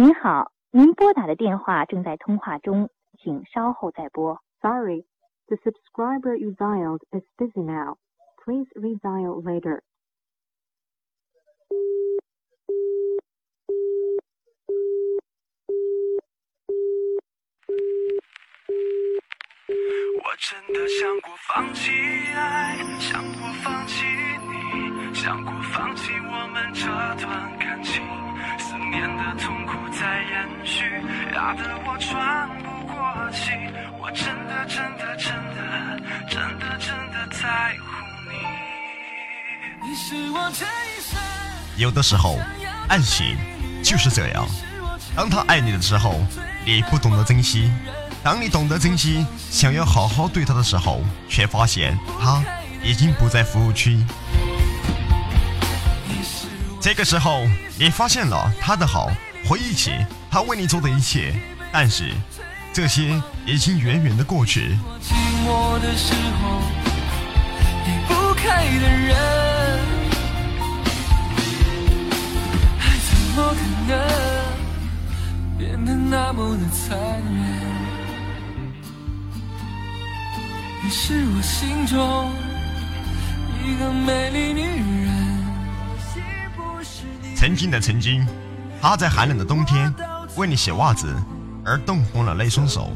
您好，您拨打的电话正在通话中，请稍后再拨。Sorry, the subscriber you dialed is busy now. Please redial later. 我真的想过放弃爱，想过放弃你，想过放弃我们这段感情。思念的痛苦在延续，压得我喘不过气。我真的真的真的真的真的在乎你。你是我这一生有的时候，爱情就是这样。当他爱你的时候，你不懂得珍惜；当你懂得珍惜，想要好好对他的时候，却发现他已经不在服务区。这个时候，你发现了他的好，回忆起他为你做的一切，但是这些已经远远的过去。寂寞的时候，离不开的人，爱怎么可能变得那么的残忍？你是我心中一个美丽女人。曾经的曾经，他在寒冷的冬天为你洗袜子而冻红了那双手。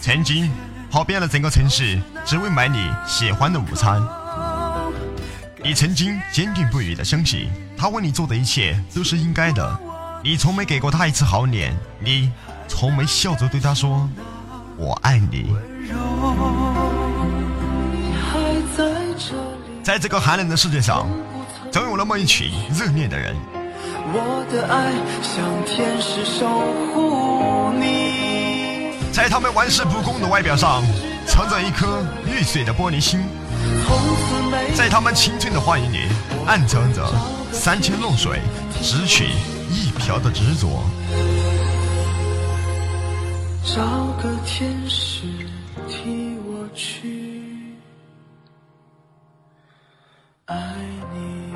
曾经跑遍了整个城市，只为买你喜欢的午餐。你曾经坚定不移的相信，他为你做的一切都是应该的。你从没给过他一次好脸，你从没笑着对他说“我爱你”。在这个寒冷的世界上，总有那么一群热恋的人。我的爱像天使守护你，在他们玩世不恭的外表上，藏着一颗玉碎的玻璃心；在他们清纯的话语里，暗藏着三千露水，只取一瓢的执着。找个天使替我去爱你。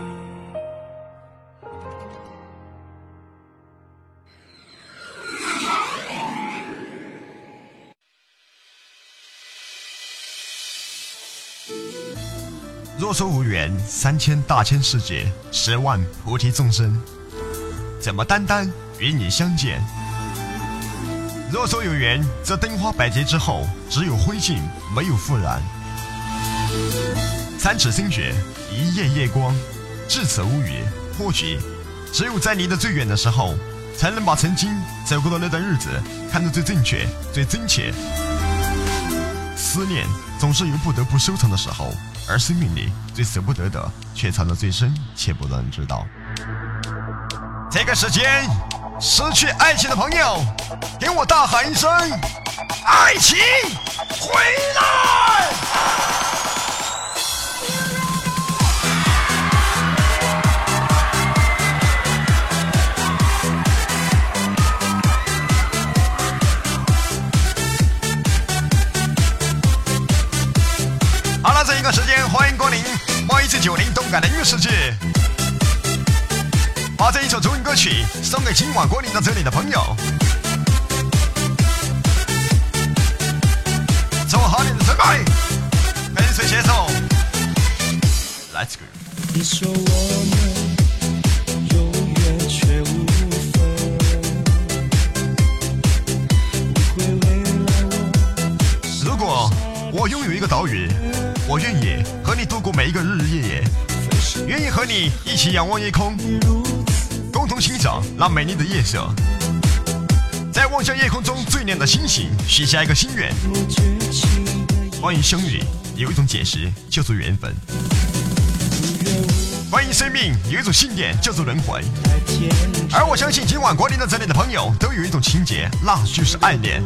若说无缘，三千大千世界，十万菩提众生，怎么单单与你相见？若说有缘，则灯花百结之后，只有灰烬，没有复燃。三尺心血，一夜夜光，至此无语。或许，只有在离得最远的时候，才能把曾经走过的那段日子看得最正确、最真切。思念总是有不得不收藏的时候，而生命里最舍不得的，却藏得最深，且不让人知道。这个时间，失去爱情的朋友，给我大喊一声：爱情回来！首中文歌曲送给今晚光临到这里的朋友，做好你的准备，跟随节奏，Let's go。你说我们永远却无分，你会为了我如果我拥有一个岛屿，我愿意和你度过每一个日日夜夜，愿意和你一起仰望夜空，共同欣赏那美丽的夜色，在望向夜空中最亮的星星许下一个心愿。关于相遇，有一种解释叫做缘分；关于生命，有一种信念叫做轮回。而我相信，今晚光临到这里的朋友都有一种情节，那就是爱恋。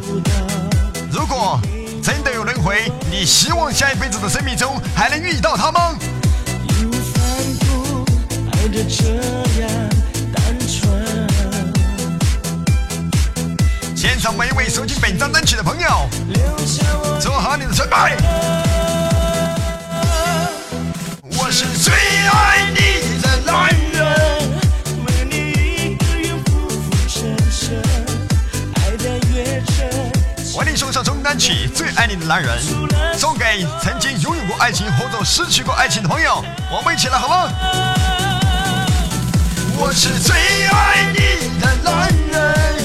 如果真的有轮回，你希望下一辈子的生命中还能遇到他吗？义无反顾，爱的这收集本张单曲的朋友。做好你的准备我是最爱你的男人。为你一个人浮浮沉沉爱的越真我给你送上中单曲最爱你的男人送给曾经拥有过爱情或者失去过爱情的朋友。我们一起来好吗我是最爱你的男人。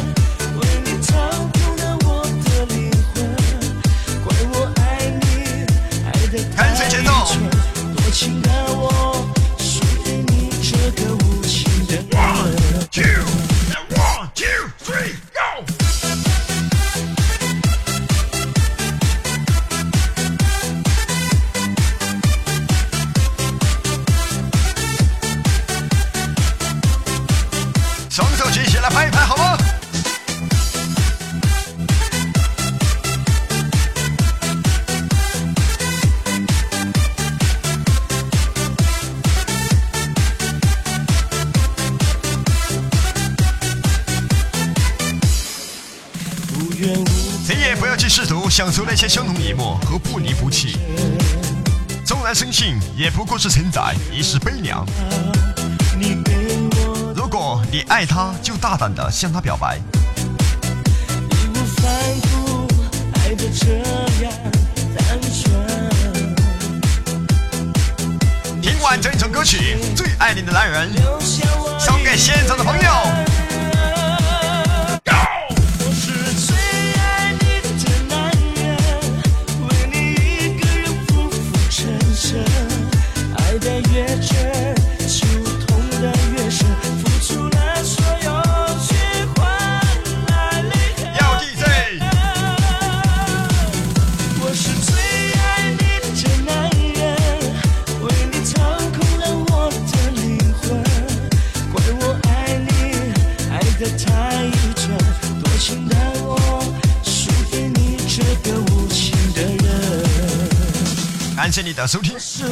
享受那些相濡以沫和不离不弃。纵然深信，也不过是承载一世悲凉。如果你爱他，就大胆的向他表白。义无反顾，爱的这样单纯。听完整首歌曲《最爱你的男人》，送给现场的朋友。感谢你的收听，是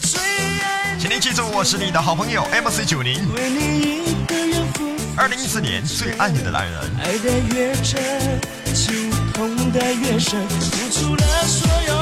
最爱你，请您记住，我是你的好朋友 MC 九零，二零一四年最爱你的男人。爱的越真，心痛的越深，付出了所有，